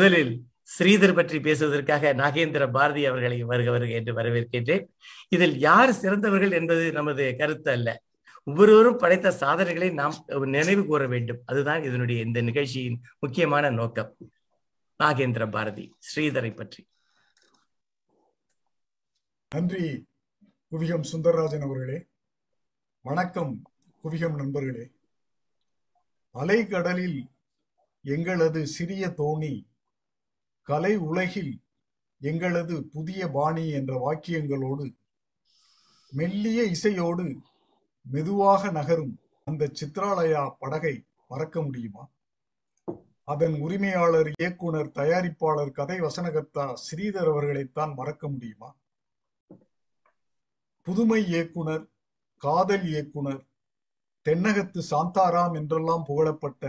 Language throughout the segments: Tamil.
முதலில் ஸ்ரீதர் பற்றி பேசுவதற்காக நாகேந்திர பாரதி அவர்களை வருக வருக என்று வரவேற்கின்றேன். இதில் யார் சிறந்தவர்கள் என்பது நமது கருத்து அல்ல. ஒவ்வொருவரும் படைத்த சாதனைகளை நாம் நினைவு கூற வேண்டும். அதுதான் இதனுடைய இந்த நிகழ்ச்சியின் முக்கியமான நோக்கம். நாகேந்திர பாரதி ஸ்ரீதரை பற்றி. நன்றி குவிகம் சுந்தரராஜன் அவர்களே. வணக்கம் குவிகம் நண்பர்களே. அலைக்கடலில் எங்களது சிறிய தோணி கலை உலகில் எங்களது புதிய பாணி என்ற வாக்கியங்களோடு மெல்லிய இசையோடு மெதுவாக நகரும் அந்த சித்ராலயா படகை மறக்க முடியுமா? அதன் உரிமையாளர் இயக்குனர் தயாரிப்பாளர் கதை வசனகர்த்தா ஸ்ரீதர் அவர்களைத்தான் மறக்க முடியுமா? புதுமை இயக்குனர் காதல் இயக்குனர் தென்னகத்து சாந்தாராம் என்றெல்லாம் புகழப்பட்ட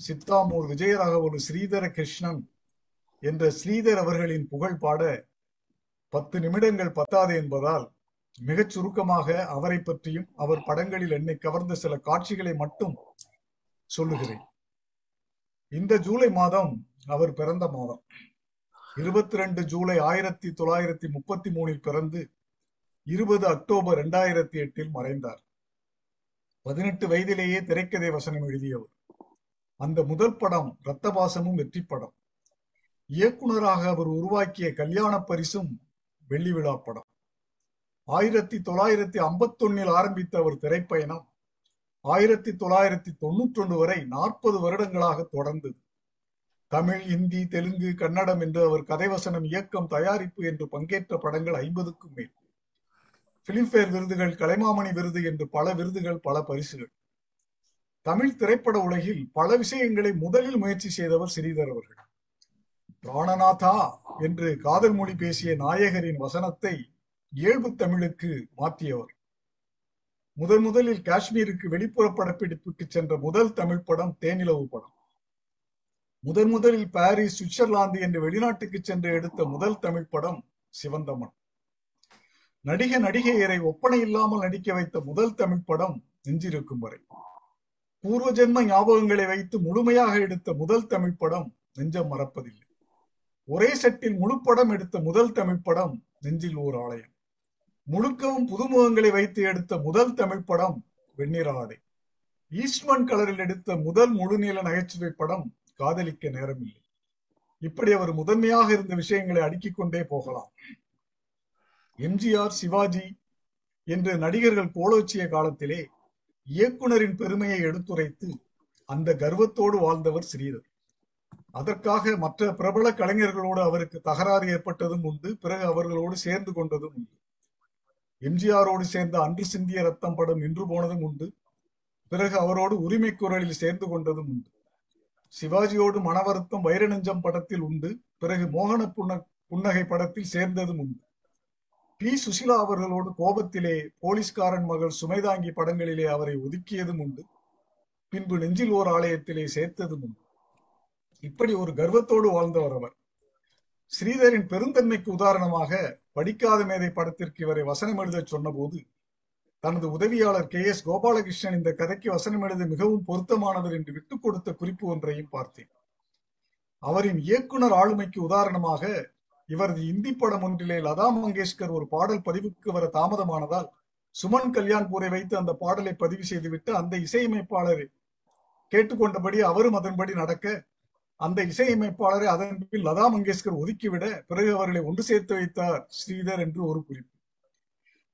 சித்தாமூர் விஜயராகவலு ஸ்ரீதர கிருஷ்ணன் என்ற ஸ்ரீதர் அவர்களின் புகழ் பாட பத்து நிமிடங்கள் பத்தாது என்பதால் மிகச் சுருக்கமாக அவரை பற்றியும் அவர் படங்களில் என்னை கவர்ந்த சில காட்சிகளை மட்டும் சொல்லுகிறேன். இந்த ஜூலை மாதம் அவர் பிறந்த மாதம். இருபத்தி ரெண்டு ஜூலை ஆயிரத்தி தொள்ளாயிரத்தி முப்பத்தி மூணில் பிறந்து இருபது அக்டோபர் இரண்டாயிரத்தி எட்டில் மறைந்தார். பதினெட்டு வயதிலேயே திரைக்கதை வசனம் எழுதியவர். அந்த முதல் படம் ரத்தபாசமும் வெற்றி படம் இயக்குனராக அவர் உருவாக்கிய கல்யாண பரிசும் வெள்ளி விழா படம். ஆயிரத்தி தொள்ளாயிரத்தி ஐம்பத்தொன்னில் ஆரம்பித்த அவர் திரைப்பயணம் ஆயிரத்தி தொள்ளாயிரத்தி தொண்ணூற்றொன்று வரை நாற்பது வருடங்களாக தொடர்ந்தது. தமிழ் இந்தி தெலுங்கு கன்னடம் என்று அவர் கதைவசனம் இயக்கம் தயாரிப்பு என்று பங்கேற்ற படங்கள் ஐம்பதுக்கும் மேல். பிலிம்பேர் விருதுகள் கலைமாமணி விருது என்று பல விருதுகள் பல பரிசுகள். தமிழ் திரைப்பட உலகில் பல விஷயங்களை முதலில் முயற்சி செய்தவர் ஸ்ரீதர் அவர்கள். பிராணநாதா என்று காதல் மொழி பேசிய நாயகரின் வசனத்தை இயல்பு தமிழுக்கு மாற்றியவர் முதன் முதலில் காஷ்மீருக்கு வெளிப்புற படப்பிடிப்புக்கு சென்ற முதல் தமிழ் படம் தேனிலவு படம். முதன் முதலில் பாரிஸ் சுவிட்சர்லாந்து என்று வெளிநாட்டுக்கு சென்று எடுத்த முதல் தமிழ் படம் சிவந்தமன். நடிக நடிகையரை ஒப்பனை இல்லாமல் நடிக்க வைத்த முதல் தமிழ் படம் நெஞ்சிருக்கும் வரை. பூர்வ ஜென்ம ஞாபகங்களை வைத்து முழுமையாக எடுத்த முதல் தமிழ் படம் நெஞ்சம் மறப்பதில்லை. ஒரே செட்டில் முழு படம் எடுத்த முதல் தமிழ் படம் நெஞ்சில் ஓர் ஆலயம். முழுக்கவும் புதுமுகங்களை வைத்து எடுத்த முதல் தமிழ் படம் வெண்ணிற ஆடை ஈஸ்ட்மன் கலரில் எடுத்த முதல் முழுநீள நகைச்சுவை படம் காதலிக்க நேரமில்லை. இப்படி அவர் முதன்மையாக இருந்த விஷயங்களை அடுக்கிக் கொண்டே போகலாம். எம்ஜிஆர் சிவாஜி என்று நடிகர்கள் கோலோச்சிய காலத்திலே இயக்குனரின் பெருமையை எடுத்துரைத்து அந்த கர்வத்தோடு வாழ்ந்தவர் ஸ்ரீதர். அதற்காக மற்ற பிரபல கலைஞர்களோடு அவருக்கு தகராறு ஏற்பட்டதும் உண்டு. பிறகு அவர்களோடு சேர்ந்து கொண்டதும் உண்டு. எம்ஜிஆரோடு சேர்ந்த அன்று சிந்திய ரத்தம் படம் நின்று போனதும் உண்டு. பிறகு அவரோடு உரிமை குரலில் சேர்ந்து கொண்டதும் உண்டு. சிவாஜியோடு மனவருத்தம் வைரநெஞ்சம் படத்தில் உண்டு. பிறகு மோகன புன்ன புன்னகை படத்தில் சேர்ந்ததும் உண்டு. பி. சுசிலா அவர்களோடு கோபத்திலே போலீஸ்காரன் மகள் சுமைதாங்கி படங்களிலே அவரை ஒதுக்கியதும் உண்டு. பின்பு நெஞ்சில் ஓர் ஆலயத்திலே சேர்த்ததும் உண்டு. இப்படி ஒரு கர்வத்தோடு வாழ்ந்தவர் அவர். ஸ்ரீதரின் பெருந்தன்மைக்கு உதாரணமாக படிக்காத மேதை படத்திற்கு இவரை வசனம் எழுத சொன்னபோது தனது உதவியாளர் கே. எஸ். கோபாலகிருஷ்ணன் இந்த கதைக்கு வசனம் எழுத மிகவும் பொருத்தமானவர் என்று விட்டுக் கொடுத்த குறிப்பு ஒன்றையும் பார்த்தேன். அவரின் இயக்குனர் ஆளுமைக்கு உதாரணமாக இவரது இந்தி படம் ஒன்றிலே லதா மங்கேஷ்கர் ஒரு பாடல் பதிவுக்கு வர தாமதமானதால் சுமன் கல்யாண்பூரை வைத்து அந்த பாடலை பதிவு செய்துவிட்டு அந்த இசையமைப்பாளரை கேட்டுக்கொண்டபடி அவரும் அதன்படி நடக்க அந்த இசையமைப்பாளரை அதன் பின் லதா மங்கேஷ்கர் ஒதுக்கிவிட பிறகு அவர்களை ஒன்று சேர்த்து வைத்தார் ஸ்ரீதர் என்று ஒரு குறிப்பு.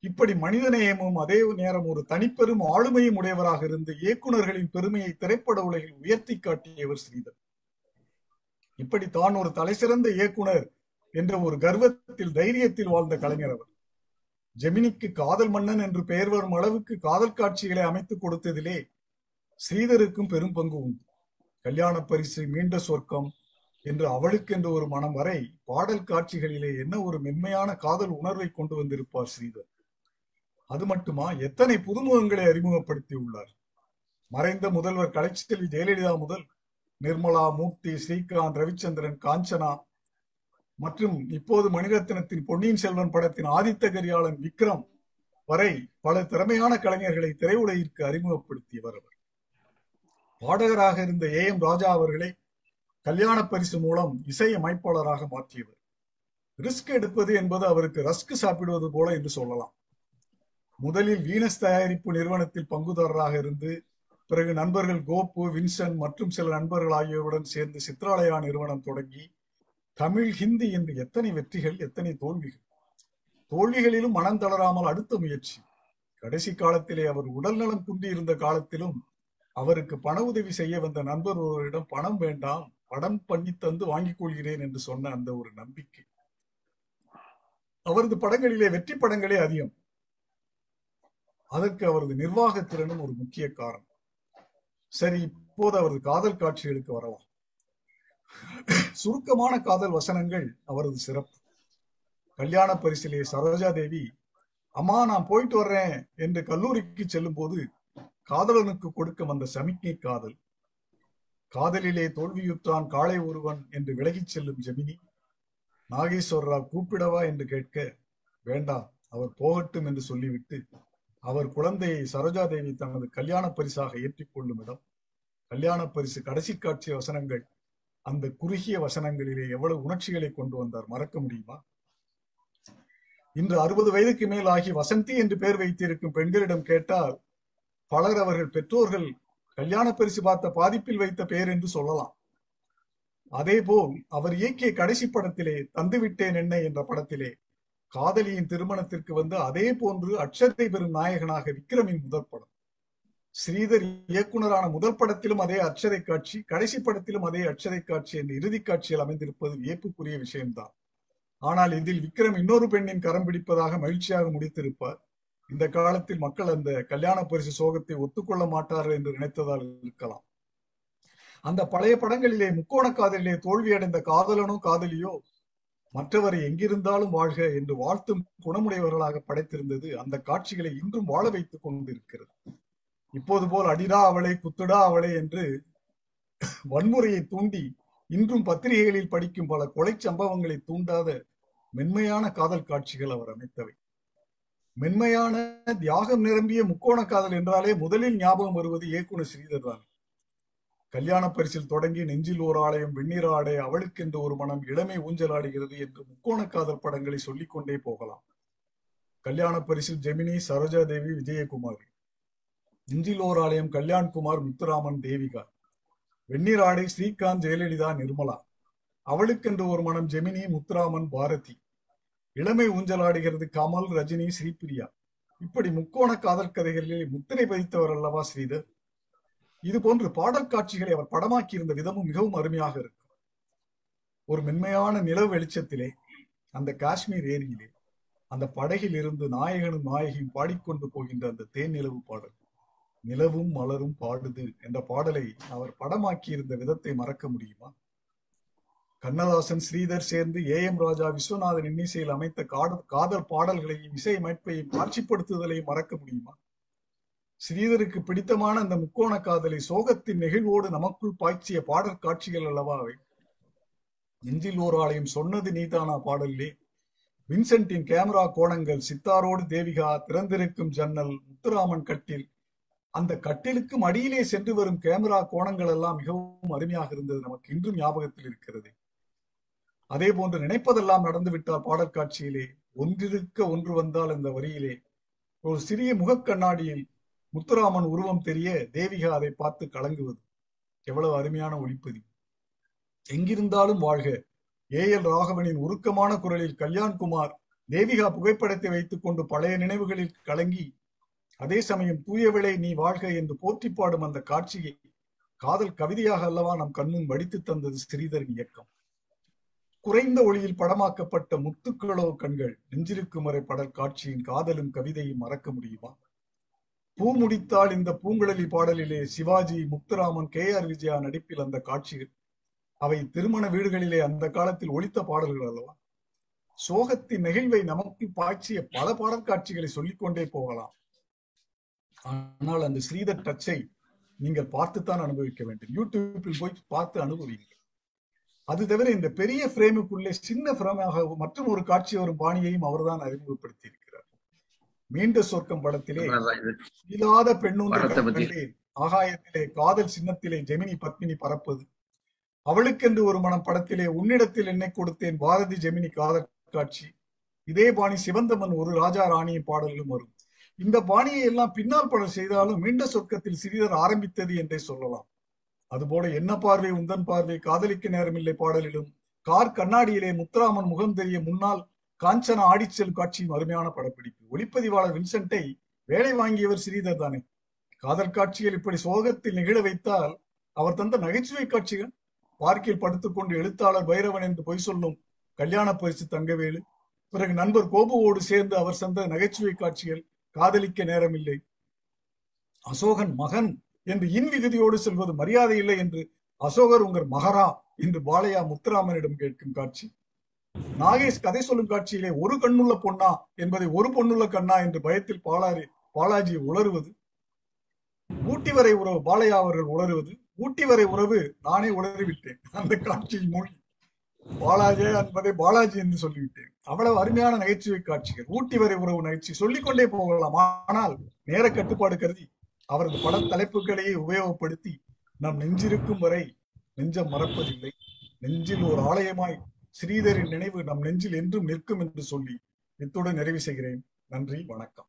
இப்படி மனிதநேயமும் அதே நேரம் ஒரு தனிப்பெரும் ஆளுமையும் உடையவராக இருந்து இயக்குநர்களின் பெருமையை திரைப்பட உலகில் உயர்த்தி காட்டியவர் ஸ்ரீதர். இப்படி தான் ஒரு தலைசிறந்த இயக்குனர் என்ற ஒரு கர்வத்தில் தைரியத்தில் வாழ்ந்த கலைஞர் அவர். ஜெமினிக்கு காதல் மன்னன் என்று பெயர் வரும் அளவுக்கு காதல் காட்சிகளை அமைத்துக் கொடுத்ததிலே ஸ்ரீதருக்கும் பெரும் பங்கு உண்டு. கல்யாண பரிசு மீண்ட சொர்க்கம் என்று அவளுக்கென்ற ஒரு மனம் வரை பாடல் காட்சிகளிலே என்ன ஒரு மென்மையான காதல் உணர்வை கொண்டு வந்திருப்பார் ஸ்ரீதர். அது மட்டுமா? எத்தனை புதுமுகங்களை அறிமுகப்படுத்தி உள்ளார். மறைந்த முதல்வர் கலைச்செல்வி ஜெயலலிதா முதல் நிர்மலா மூர்த்தி ஸ்ரீகாந்த் ரவிச்சந்திரன் காஞ்சனா மற்றும் இப்போது மணிரத்னத்தின் பொன்னியின் செல்வன் படத்தின் ஆதித்த கரியாளன் விக்ரம் வரை பல திறமையான கலைஞர்களை திரையுலகிற்கு அறிமுகப்படுத்தியவர் அவர் பாடகராக இருந்த ஏ எம் ராஜா அவர்களை கல்யாண பரிசு மூலம் இசை அமைப்பாளராக மாற்றியவர். ரிஸ்க் எடுப்பது என்பது அவருக்கு ரஸ்க் சாப்பிடுவது போல என்று சொல்லலாம். முதலில் வீனஸ் தயாரிப்பு நிறுவனத்தில் பங்குதாரராக இருந்து பிறகு நண்பர்கள் கோப்பு வின்சன் மற்றும் சில நண்பர்கள் ஆகியோருடன் சேர்ந்து சித்ராலயா நிறுவனம் தொடங்கி தமிழ் ஹிந்தி என்று எத்தனை வெற்றிகள் எத்தனை தோல்விகள். தோல்விகளிலும் மனம் தளராமல் அடுத்த முயற்சி. கடைசி காலத்திலே அவர் உடல்நலம் குன்றி இருந்த காலத்திலும் அவருக்கு பண உதவி செய்ய வந்த நண்பர் ஒருவரிடம் பணம் வேண்டாம் படம் பண்ணி தந்து வாங்கிக் கொள்கிறேன் என்று சொன்ன அந்த ஒரு நம்பிக்கை. அவரது படங்களிலே வெற்றி படங்களே அதிகம். அதற்கு அவரது நிர்வாக திறனும் ஒரு முக்கிய காரணம். சரி இப்போது அவரது காதல் காட்சிகளுக்கு வரலாம். சுருக்கமான காதல் வசனங்கள் அவரது சிறப்பு. கல்யாண பரிசிலே சரோஜா தேவி அம்மா நான் போயிட்டு வர்றேன் என்று கல்லூரிக்கு செல்லும் போது காதலனுக்கு கொடுக்க வந்த சமிக்ஞை காதல். காதலிலே தோல்வியுற்றான் காளை ஒருவன் என்று விலகிச் செல்லும் ஜெமினி. நாகேஸ்வர ராவ் கூப்பிடவா என்று கேட்க வேண்டாம் அவர் போகட்டும் என்று சொல்லிவிட்டு அவர் குழந்தையை சரோஜா தேவி தனது கல்யாண பரிசாக ஏற்றிக்கொள்ளும் இடம். கல்யாண பரிசு கடைசி காட்சி வசனங்கள். அந்த குறுகிய வசனங்களிலே எவ்வளவு உணர்ச்சிகளை கொண்டு வந்தார் மறக்க முடியுமா? இன்று அறுபது வயதுக்கு மேல் ஆகி வசந்தி என்று பெயர் வைத்திருக்கும் பெண்களிடம் கேட்டால் பலர் அவர்கள் பெற்றோர்கள் கல்யாண பரிசு பார்த்த பாதிப்பில் வைத்த பெயர் என்று சொல்லலாம். அதேபோல் அவர் இயக்கிய கடைசி படத்திலே தந்துவிட்டேன் என்ன என்ற படத்திலே காதலியின் திருமணத்திற்கு வந்து அதே போன்று அட்சத்தை பெறும் நாயகனாக விக்ரமின் முதல் படம். ஸ்ரீதர் இயக்குனரான முதல் படத்திலும் அதே அட்சரை காட்சி கடைசி படத்திலும் அதே அட்சரை காட்சி என்ற இறுதி காட்சியில் அமைந்திருப்பது வியப்புக்குரிய விஷயம்தான். ஆனால் இதில் விக்ரம் இன்னொரு பெண்ணின் கரம் பிடிப்பதாக மகிழ்ச்சியாக முடித்திருப்பார். இந்த காலத்தில் மக்கள் அந்த கல்யாண பரிசு சோகத்தை ஒத்துக்கொள்ள மாட்டார்கள் என்று நினைத்ததால் இருக்கலாம். அந்த பழைய படங்களிலே முக்கோண காதலிலே தோல்வியடைந்த காதலனோ காதலியோ மற்றவரை எங்கிருந்தாலும் வாழ்க என்று வாழ்த்தும் குணமுடையவர்களாக படைத்திருந்தது அந்த காட்சிகளை இன்றும் வாழ வைத்துக் கொண்டிருக்கிறது. இப்போது போல் அடிடா அவளை குத்துடா அவளை என்று வன்முறையை தூண்டி இன்றும் பத்திரிகைகளில் படிக்கும் பல கொலை சம்பவங்களை தூண்டாத மென்மையான காதல் காட்சிகள் அவர் அமைத்தவை. மென்மையான தியாகம் நிரம்பிய முக்கோண காதல் என்றாலே முதலில் ஞாபகம் வருவது இயக்குனர் ஸ்ரீதர் தான். கல்யாண பரிசில் தொடங்கி நெஞ்சில் ஓர் ஆலயம் வெந்நீர் ஆடை அவளுக்கென்று ஒரு மனம் இளமை ஊஞ்சலாடுகிறது என்று முக்கோண காதல் படங்களை சொல்லிக் கொண்டே போகலாம். கல்யாண பரிசில் ஜெமினி சரோஜா தேவி விஜயகுமாரி. நெஞ்சில் ஓர் ஆலயம் கல்யாண்குமார் முத்துராமன் தேவிகா. வெந்நீர் ஆடை ஸ்ரீகாந்த் ஜெயலலிதா நிர்மலா. அவளுக்கென்று ஒரு மனம் ஜெமினி முத்துராமன் பாரதி. இளமை ஊஞ்சலாடுகிறது கமல் ரஜினி ஸ்ரீபிரியா. இப்படி முக்கோண காதல் கதைகளில் முத்திரை பதித்தவர் அல்லவா ஸ்ரீதர்? இது போன்று பாடல் காட்சிகளை அவர் படமாக்கி இருந்த விதமும் மிகவும் அருமையாக இருக்கும். ஒரு மென்மையான நிலவு வெளிச்சத்திலே அந்த காஷ்மீர் ஏரியிலே அந்த படகில் இருந்து நாயகனும் நாயகியும் பாடிக்கொண்டு போகின்ற அந்த தேன் நிலவு பாடல். நிலவும் மலரும் பாடுது என்ற பாடலை அவர் படமாக்கி இருந்த விதத்தை மறக்க முடியுமா? கண்ணதாசன் ஸ்ரீதர் சேர்ந்து ஏ எம் ராஜா விஸ்வநாதன் இன்னிசையில் அமைத்த காதல் காதல் பாடல்களையும் இசையமைப்பையும் காட்சிப்படுத்துதலையும் மறக்க முடியுமா? ஸ்ரீதருக்கு பிடித்தமான அந்த முக்கோண காதலை சோகத்தின் நெகிழ்வோடு நமக்குள் பாய்ச்சிய பாடல் காட்சிகள் அல்லவா அவை? நெஞ்சில் ஓர் ஆலயம் சொன்னது நீதானா பாடலிலே? வின்சென்டின் கேமரா கோணங்கள் சித்தாரோடு தேவிகா திறந்திருக்கும் ஜன்னல் முத்துராமன் கட்டில். அந்த கட்டிலுக்கும் அடியிலே சென்று வரும் கேமரா கோணங்கள் எல்லாம் மிகவும் அருமையாக இருந்தது. நமக்கு இன்றும் ஞாபகத்தில் இருக்கிறது. அதே போன்று நினைப்பதெல்லாம் நடந்துவிட்டால் பாடல் காட்சியிலே ஒன்றிருக்க ஒன்று வந்தால் இந்த வரியிலே ஒரு சிறிய முகக்கண்ணாடியில் முத்துராமன் உருவம் தெரிய தேவிகா அதை பார்த்து கலங்குவது. எவ்வளவு அருமையான ஒளிப்பதி எங்கிருந்தாலும் வாழ்க. ஏ. எல். ராகவனின் உருக்கமான குரலில் கல்யாண்குமார் தேவிகா புகைப்படத்தை வைத்துக் கொண்டு பழைய நினைவுகளில் கலங்கி அதே சமயம் தூயவிளை நீ வாழ்க என்று போற்றி பாடும் அந்த காட்சியை காதல் கவிதையாக அல்லவா நம் கண்முன் வடித்து தந்தது ஸ்ரீதரின் இயக்கம். குறைந்த ஒளியில் படமாக்கப்பட்ட முத்துக்களோ கண்கள் நெஞ்சிருக்கும் வரை படல் காட்சியின் காதலும் கவிதையும் மறக்க முடியுமா? பூ முடித்தால் இந்த பூங்குழலி பாடலிலே சிவாஜி முக்தராமன் கே ஆர் விஜயா நடிப்பில் அந்த காட்சிகள். அவை திருமண வீடுகளிலே அந்த காலத்தில் ஒழித்த பாடல்கள் அல்லவா? சோகத்தின் நெகிழ்வை நமக்கு பாய்ச்சிய பல பாடல் காட்சிகளை சொல்லிக்கொண்டே போகலாம். ஆனால் அந்த ஸ்ரீதர் டச்சை நீங்கள் பார்த்துத்தான் அனுபவிக்க வேண்டும். யூடியூப்பில் போய் பார்த்து அனுபவிங்க அது தவிர இந்த பெரிய பிரேமுக்குள்ளே சின்ன பிரேமாக மற்றும் ஒரு காட்சி வரும் பாணியையும் அவர்தான் அறிமுகப்படுத்தி இருக்கிறார் மீண்ட சொர்க்கம் படத்திலே இல்லாத கண்டேன். ஆகாயத்திலே காதல் சின்னத்திலே ஜெமினி பத்மினி பறப்பது. அவளுக்கென்று ஒரு மனம் படத்திலே உன்னிடத்தில் என்னை கொடுத்தேன் பாரதி ஜெமினி காதல் காட்சி. இதே பாணி சிவந்தமன் ஒரு ராஜா ராணியின் பாடலிலும் வரும். இந்த பாணியை எல்லாம் பின்னால் படம் செய்தாலும் மீண்ட சொர்க்கத்தில் சிறிதர் ஆரம்பித்தது என்றே சொல்லலாம். அதுபோல என்ன பார்வை உந்தன் பார்வை? காதலிக்க நேரமில்லை பாடலிலும். கார் கண்ணாடியிலே முத்துராமன் முகம் தெரிய முன்னால் காஞ்சன ஆடிச்செல் காட்சியும் அருமையான படப்பிடிப்பு. ஒளிப்பதிவாளர் வின்சென்ட்டை வேலை வாங்கியவர் ஸ்ரீதர் தானே. காதல் காட்சிகள் இப்படி சோகத்தில் நிகழ வைத்தால் அவர் தந்த நகைச்சுவை காட்சிகள்? பார்க்கில் படுத்துக்கொண்டு எழுத்தாளர் பைரவன் என்று பொய் சொல்லும் கல்யாண பரிசு தங்கவேலு. பிறகு நண்பர் கோபுவோடு சேர்ந்து அவர் சந்த நகைச்சுவை காட்சிகள். காதலிக்க நேரமில்லை. அசோகன் மகன் என்று இன்விகுதியோடு செல்வது மரியாதை இல்லை என்று அசோகர் உங்கள் மகரா என்று பாலையா முத்துராமனிடம் கேட்கும் காட்சி. நாகேஷ் கதை சொல்லும் காட்சியிலே ஒரு கண்ணுள்ள பொண்ணா என்பதை ஒரு பொண்ணுள்ள கண்ணா என்று பயத்தில் பாலாரி பாலாஜி உளறுவது. ஊட்டி வரை உறவு பாலையா அவர்கள் உளறுவது. ஊட்டி வரை உறவு நானே உளறிவிட்டேன். அந்த காட்சியில் மூழ்கி பாலாஜி என்பதை பாலாஜி என்று சொல்லிவிட்டேன். அவ்வளவு அருமையான நகைச்சுவை காட்சிகள். ஊட்டி வரை உறவு நகைச்சுவை சொல்லிக்கொண்டே போகலாம். ஆனால் நேர கட்டுப்பாடு கருதி அவரது பட தலைப்புகளையே உபயோகப்படுத்தி நாம் நெஞ்சிருக்கும் வரை நெஞ்சம் மறப்பதில்லை. நெஞ்சில் ஒரு ஆலயமாய் ஸ்ரீதரின் நினைவு நம் நெஞ்சில் என்றும் நிற்கும் என்று சொல்லி இத்துடன் நிறைவு செய்கிறேன். நன்றி வணக்கம்.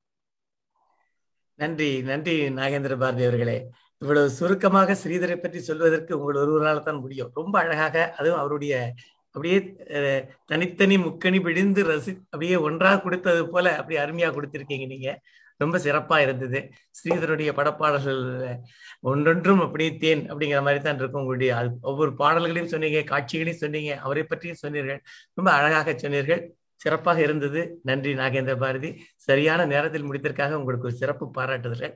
நன்றி நன்றி நாகேந்திர பாரதி அவர்களே. இவ்வளவு சுருக்கமாக ஸ்ரீதரை பற்றி சொல்வதற்கு உங்கள் ஒருவரால் தான் முடியும். ரொம்ப அழகாக அதுவும் அவருடைய அப்படியே தனித்தனி முக்கணி விழுந்து ரசி அப்படியே ஒன்றாக கொடுத்தது போல அப்படி அருமையா கொடுத்திருக்கீங்க நீங்க. ரொம்ப சிறப்பா இருந்தது. ஸ்ரீதருடைய படப்பாடல்கள் ஒன்றொன்றும் அப்படியே தேன் அப்படிங்கிற மாதிரி தான் இருக்கும் உங்களுடைய ஒவ்வொரு பாடல்களையும் சொன்னீங்க காட்சிகளையும் சொன்னீங்க அவரை பற்றியும் சொன்னீர்கள். ரொம்ப அழகாக சொன்னீர்கள். சிறப்பாக இருந்தது. நன்றி நாகேந்திர பாரதி. சரியான நேரத்தில் முடித்ததற்காக உங்களுக்கு ஒரு சிறப்பு பாராட்டுதல்கள்.